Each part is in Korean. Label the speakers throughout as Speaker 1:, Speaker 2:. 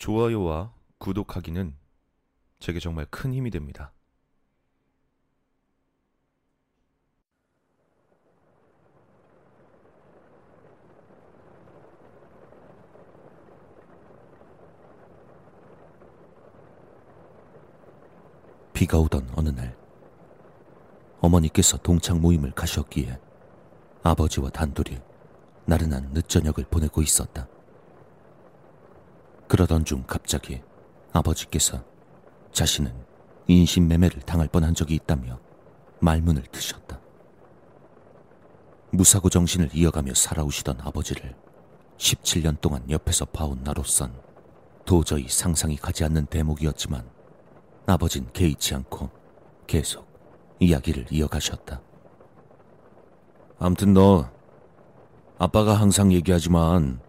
Speaker 1: 좋아요와 구독하기는 제게 정말 큰 힘이 됩니다.
Speaker 2: 비가 오던 어느 날 어머니께서 동창 모임을 가셨기에 아버지와 단둘이 나른한 늦저녁을 보내고 있었다. 그러던 중 갑자기 아버지께서 자신은 인신매매를 당할 뻔한 적이 있다며 말문을 트셨다. 무사고 정신을 이어가며 살아오시던 아버지를 17년 동안 옆에서 봐온 나로선 도저히 상상이 가지 않는 대목이었지만 아버진 개의치 않고 계속 이야기를 이어가셨다. 암튼 너 아빠가 항상 얘기하지만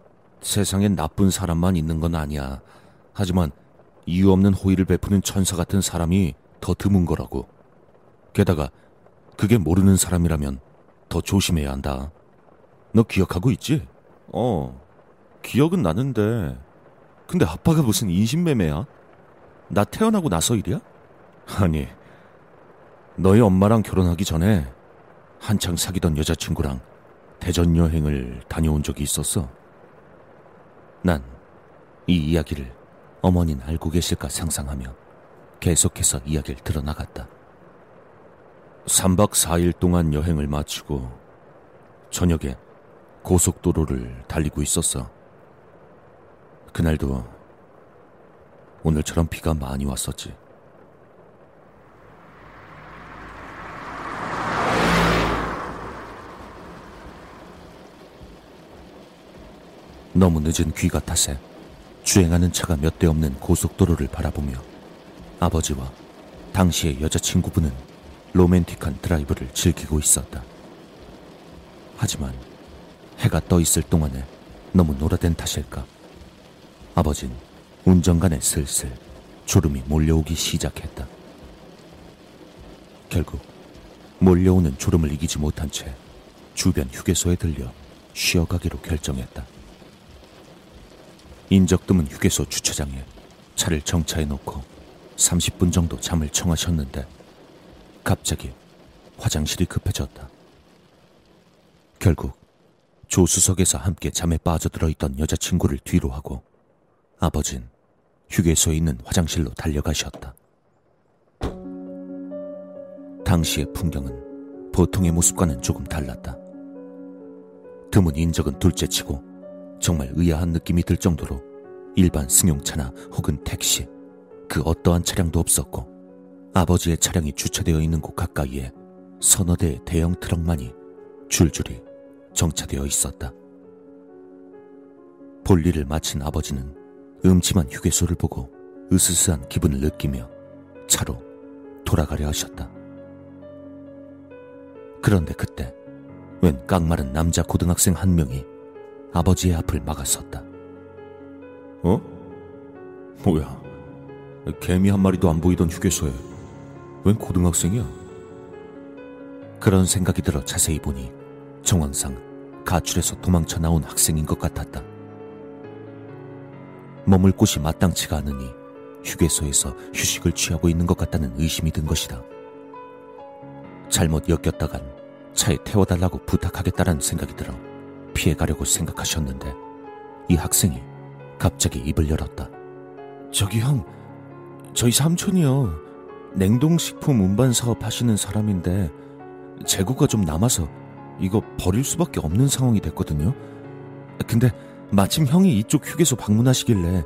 Speaker 2: 세상엔 나쁜 사람만 있는 건 아니야. 하지만 이유 없는 호의를 베푸는 천사 같은 사람이 더 드문 거라고. 게다가 그게 모르는 사람이라면 더 조심해야 한다. 너 기억하고 있지? 어, 기억은 나는데. 근데 아빠가 무슨 인신매매야? 나 태어나고 나서 일이야? 아니, 너희 엄마랑 결혼하기 전에 한창 사귀던 여자친구랑 대전 여행을 다녀온 적이 있었어. 난 이 이야기를 어머니는 알고 계실까 상상하며 계속해서 이야기를 들어나갔다. 3박 4일 동안 여행을 마치고 저녁에 고속도로를 달리고 있었어. 그날도 오늘처럼 비가 많이 왔었지. 너무 늦은 귀가 탓에 주행하는 차가 몇 대 없는 고속도로를 바라보며 아버지와 당시의 여자친구분은 로맨틱한 드라이브를 즐기고 있었다. 하지만 해가 떠 있을 동안에 너무 노라된 탓일까? 아버진 운전간에 슬슬 졸음이 몰려오기 시작했다. 결국 몰려오는 졸음을 이기지 못한 채 주변 휴게소에 들려 쉬어가기로 결정했다. 인적 드문 휴게소 주차장에 차를 정차해 놓고 30분 정도 잠을 청하셨는데 갑자기 화장실이 급해졌다. 결국 조수석에서 함께 잠에 빠져들어 있던 여자친구를 뒤로 하고 아버진 휴게소에 있는 화장실로 달려가셨다. 당시의 풍경은 보통의 모습과는 조금 달랐다. 드문 인적은 둘째치고 정말 의아한 느낌이 들 정도로 일반 승용차나 혹은 택시, 그 어떠한 차량도 없었고 아버지의 차량이 주차되어 있는 곳 가까이에 서너 대의 대형 트럭만이 줄줄이 정차되어 있었다. 볼일을 마친 아버지는 음침한 휴게소를 보고 으스스한 기분을 느끼며 차로 돌아가려 하셨다. 그런데 그때 웬 깡마른 남자 고등학생 한 명이 아버지의 앞을 막아섰다. 어? 뭐야? 개미 한 마리도 안 보이던 휴게소에 웬 고등학생이야? 그런 생각이 들어 자세히 보니 정황상 가출해서 도망쳐 나온 학생인 것 같았다. 머물 곳이 마땅치가 않으니 휴게소에서 휴식을 취하고 있는 것 같다는 의심이 든 것이다. 잘못 엮였다간 차에 태워달라고 부탁하겠다라는 생각이 들어 피해가려고 생각하셨는데 이 학생이 갑자기 입을 열었다. 저기 형, 저희 삼촌이요. 냉동식품 운반 사업 하시는 사람인데 재고가 좀 남아서 이거 버릴 수밖에 없는 상황이 됐거든요. 근데 마침 형이 이쪽 휴게소 방문하시길래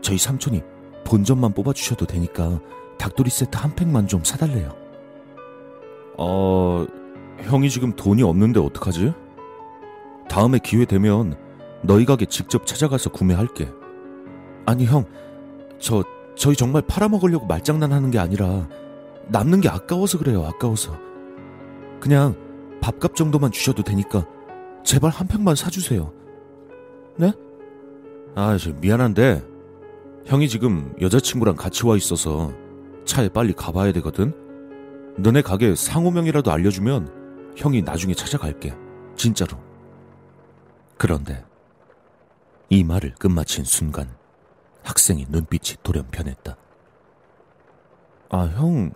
Speaker 2: 저희 삼촌이 본전만 뽑아주셔도 되니까 닭도리 세트 한 팩만 좀 사달래요. 어, 형이 지금 돈이 없는데 어떡하지? 다음에 기회 되면 너희 가게 직접 찾아가서 구매할게. 아니 형, 저 저희 정말 팔아먹으려고 말장난 하는 게 아니라 남는 게 아까워서 그래요. 아까워서. 그냥 밥값 정도만 주셔도 되니까 제발 한 팩만 사주세요. 네? 아, 저 미안한데 형이 지금 여자친구랑 같이 와 있어서 차에 빨리 가봐야 되거든. 너네 가게 상호명이라도 알려주면 형이 나중에 찾아갈게. 진짜로. 그런데 이 말을 끝마친 순간 학생의 눈빛이 돌연변했다. 아, 형,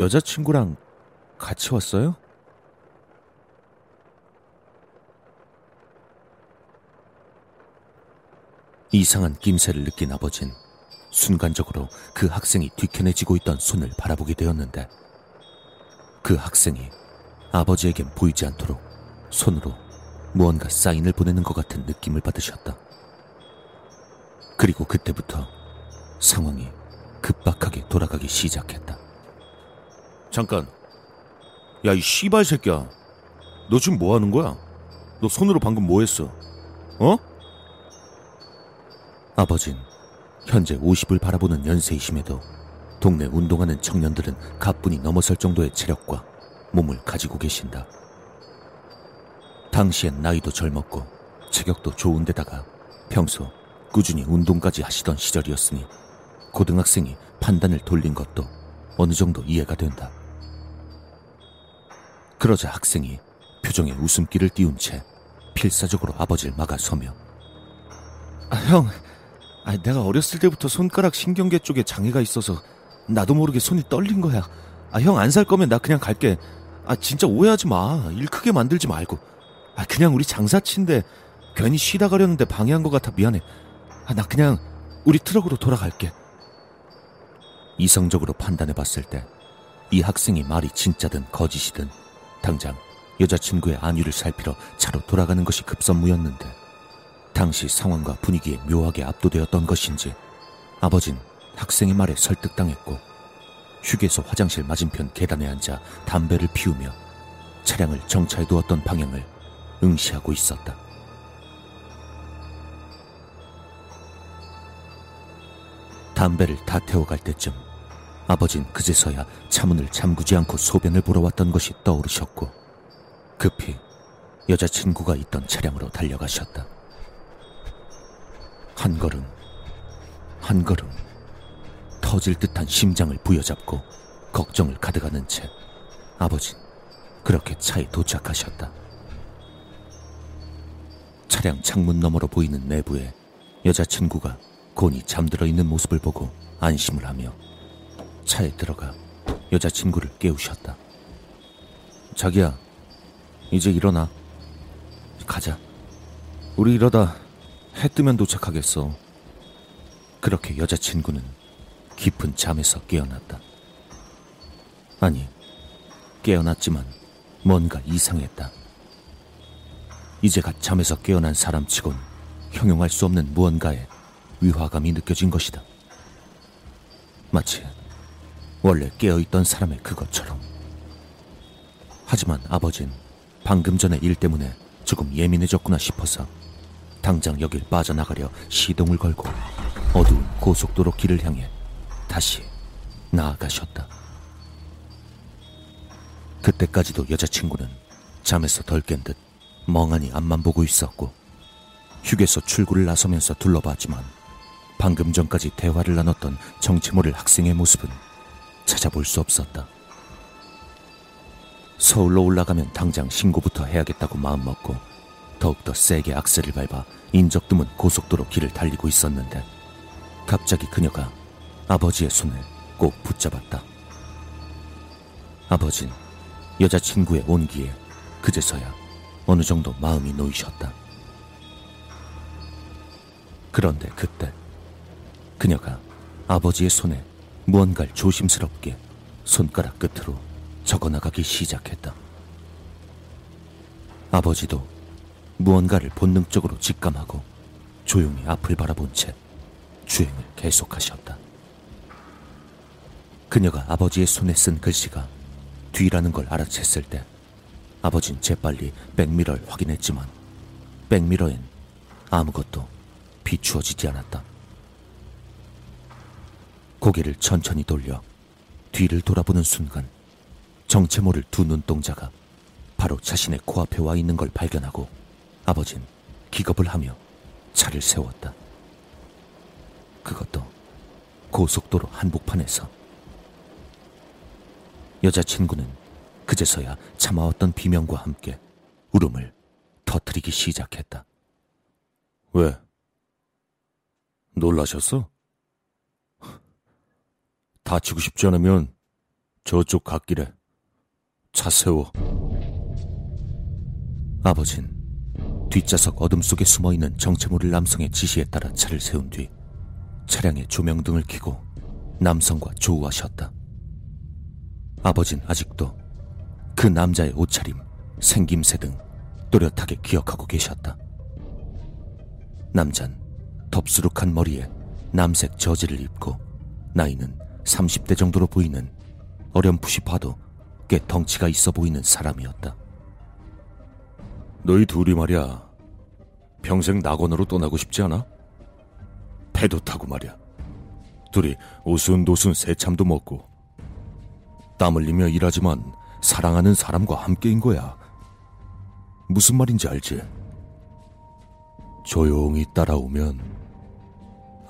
Speaker 2: 여자친구랑 같이 왔어요? 이상한 낌새를 느낀 아버진 순간적으로 그 학생이 뒤켜내지고 있던 손을 바라보게 되었는데 그 학생이 아버지에겐 보이지 않도록 손으로 무언가 사인을 보내는 것 같은 느낌을 받으셨다. 그리고 그때부터 상황이 급박하게 돌아가기 시작했다. 잠깐. 야, 이 씨발 새끼야. 너 지금 뭐 하는 거야? 너 손으로 방금 뭐 했어? 어? 아버진 현재 50을 바라보는 연세이심에도 동네 운동하는 청년들은 가뿐히 넘어설 정도의 체력과 몸을 가지고 계신다. 당시엔 나이도 젊었고 체격도 좋은데다가 평소 꾸준히 운동까지 하시던 시절이었으니 고등학생이 판단을 돌린 것도 어느 정도 이해가 된다. 그러자 학생이 표정에 웃음기를 띄운 채 필사적으로 아버지를 막아서며 아, 형, 아, 내가 어렸을 때부터 손가락 신경계 쪽에 장애가 있어서 나도 모르게 손이 떨린 거야. 아, 형 안 살 거면 나 그냥 갈게. 아, 진짜 오해하지 마. 일 크게 만들지 말고. 아, 그냥 우리 장사치인데 괜히 쉬다 가려는데 방해한 것 같아 미안해. 아, 나 그냥 우리 트럭으로 돌아갈게. 이성적으로 판단해 봤을 때 이 학생이 말이 진짜든 거짓이든 당장 여자친구의 안위를 살피러 차로 돌아가는 것이 급선무였는데 당시 상황과 분위기에 묘하게 압도되었던 것인지 아버진 학생의 말에 설득당했고 휴게소 화장실 맞은편 계단에 앉아 담배를 피우며 차량을 정차해 두었던 방향을 응시하고 있었다. 담배를 다 태워갈 때쯤 아버진 그제서야 차문을 잠그지 않고 소변을 보러 왔던 것이 떠오르셨고 급히 여자친구가 있던 차량으로 달려가셨다. 한 걸음, 한 걸음, 터질 듯한 심장을 부여잡고 걱정을 가득하는 채 아버진 그렇게 차에 도착하셨다. 차량 창문 너머로 보이는 내부에 여자친구가 곤히 잠들어 있는 모습을 보고 안심을 하며 차에 들어가 여자친구를 깨우셨다. 자기야, 이제 일어나. 가자. 우리 이러다 해 뜨면 도착하겠어. 그렇게 여자친구는 깊은 잠에서 깨어났다. 아니, 깨어났지만 뭔가 이상했다. 이제 갓 잠에서 깨어난 사람치곤 형용할 수 없는 무언가에 위화감이 느껴진 것이다. 마치 원래 깨어있던 사람의 그것처럼. 하지만 아버진 방금 전의 일 때문에 조금 예민해졌구나 싶어서 당장 여길 빠져나가려 시동을 걸고 어두운 고속도로 길을 향해 다시 나아가셨다. 그때까지도 여자친구는 잠에서 덜 깬 듯 멍하니 앞만 보고 있었고 휴게소 출구를 나서면서 둘러봤지만 방금 전까지 대화를 나눴던 정체 모를 학생의 모습은 찾아볼 수 없었다. 서울로 올라가면 당장 신고부터 해야겠다고 마음먹고 더욱더 세게 악셀을 밟아 인적 드문 고속도로 길을 달리고 있었는데 갑자기 그녀가 아버지의 손을 꼭 붙잡았다. 아버진 여자친구의 온기에 그제서야 어느 정도 마음이 놓이셨다. 그런데 그때 그녀가 아버지의 손에 무언가를 조심스럽게 손가락 끝으로 적어나가기 시작했다. 아버지도 무언가를 본능적으로 직감하고 조용히 앞을 바라본 채 주행을 계속하셨다. 그녀가 아버지의 손에 쓴 글씨가 뒤라는 걸 알아챘을 때 아버진 재빨리 백미러를 확인했지만 백미러엔 아무것도 비추어지지 않았다. 고개를 천천히 돌려 뒤를 돌아보는 순간 정체 모를 두 눈동자가 바로 자신의 코앞에 와 있는 걸 발견하고 아버진 기겁을 하며 차를 세웠다. 그것도 고속도로 한복판에서 여자친구는 그제서야 참아왔던 비명과 함께 울음을 터뜨리기 시작했다. 왜? 놀라셨어? 다치고 싶지 않으면 저쪽 갓길에 차 세워. 아버진 뒷좌석 어둠 속에 숨어 있는 정체 모를 남성의 지시에 따라 차를 세운 뒤 차량의 조명등을 켜고 남성과 조우하셨다. 아버진 아직도 그 남자의 옷차림, 생김새 등 또렷하게 기억하고 계셨다. 남잔 덥수룩한 머리에 남색 저지를 입고 나이는 30대 정도로 보이는 어렴풋이 봐도 꽤 덩치가 있어 보이는 사람이었다. 너희 둘이 말이야. 평생 낙원으로 떠나고 싶지 않아? 배도 타고 말이야. 둘이 오순도순 새참도 먹고 땀 흘리며 일하지만 사랑하는 사람과 함께인 거야. 무슨 말인지 알지? 조용히 따라오면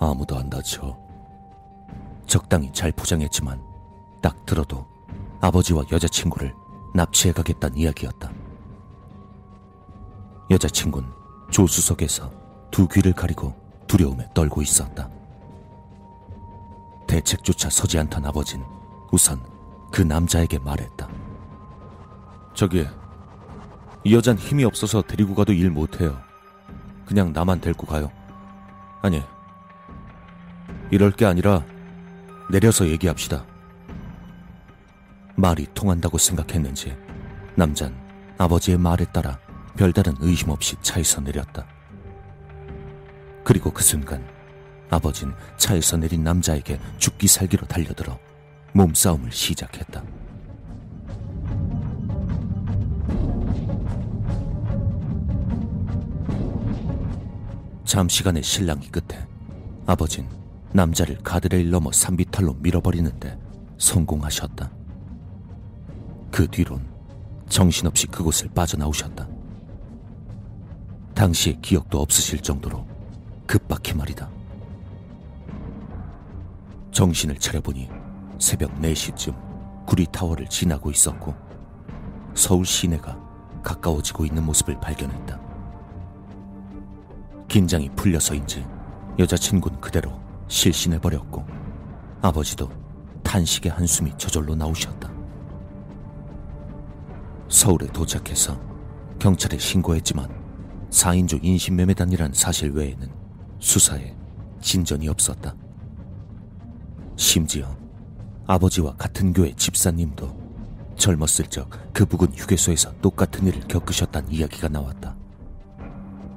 Speaker 2: 아무도 안 다쳐. 적당히 잘 포장했지만 딱 들어도 아버지와 여자친구를 납치해 가겠다는 이야기였다. 여자친구는 조수석에서 두 귀를 가리고 두려움에 떨고 있었다. 대책조차 서지 않던 아버진 우선 그 남자에게 말했다. 저기, 이 여잔 힘이 없어서 데리고 가도 일 못해요. 그냥 나만 데리고 가요. 아니, 이럴 게 아니라 내려서 얘기합시다. 말이 통한다고 생각했는지 남잔 아버지의 말에 따라 별다른 의심 없이 차에서 내렸다. 그리고 그 순간 아버진 차에서 내린 남자에게 죽기 살기로 달려들어 몸싸움을 시작했다. 잠시간의 실랑이 끝에 아버진 남자를 가드레일 넘어 산비탈로 밀어버리는데 성공하셨다. 그 뒤론 정신없이 그곳을 빠져나오셨다. 당시의 기억도 없으실 정도로 급박히 말이다. 정신을 차려보니 새벽 4시쯤 구리타워를 지나고 있었고 서울 시내가 가까워지고 있는 모습을 발견했다. 긴장이 풀려서인지 여자친구는 그대로 실신해버렸고 아버지도 탄식의 한숨이 저절로 나오셨다. 서울에 도착해서 경찰에 신고했지만 4인조 인신매매단이란 사실 외에는 수사에 진전이 없었다. 심지어 아버지와 같은 교회 집사님도 젊었을 적 그 부근 휴게소에서 똑같은 일을 겪으셨다는 이야기가 나왔다.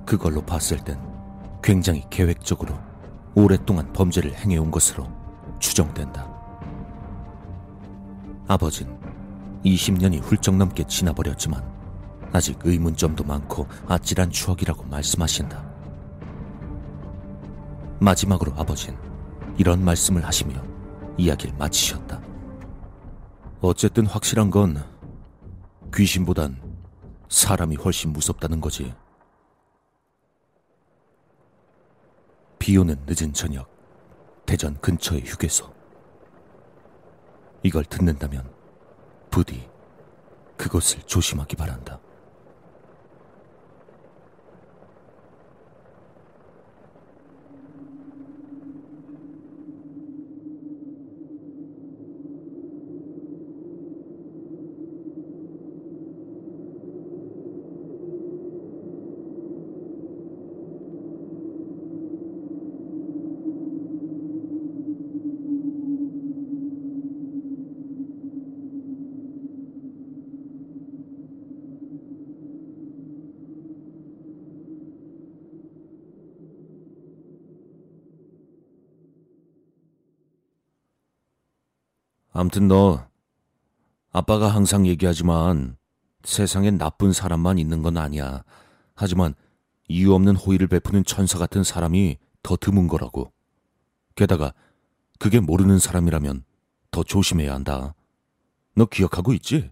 Speaker 2: 그걸로 봤을 땐 굉장히 계획적으로 오랫동안 범죄를 행해온 것으로 추정된다. 아버진 20년이 훌쩍 넘게 지나버렸지만 아직 의문점도 많고 아찔한 추억이라고 말씀하신다. 마지막으로 아버진 이런 말씀을 하시며 이야기를 마치셨다. 어쨌든 확실한 건 귀신보단 사람이 훨씬 무섭다는 거지. 비 오는 늦은 저녁, 대전 근처의 휴게소. 이걸 듣는다면 부디 그것을 조심하기 바란다. 암튼 너 아빠가 항상 얘기하지만 세상엔 나쁜 사람만 있는 건 아니야. 하지만 이유 없는 호의를 베푸는 천사 같은 사람이 더 드문 거라고. 게다가 그게 모르는 사람이라면 더 조심해야 한다. 너 기억하고 있지?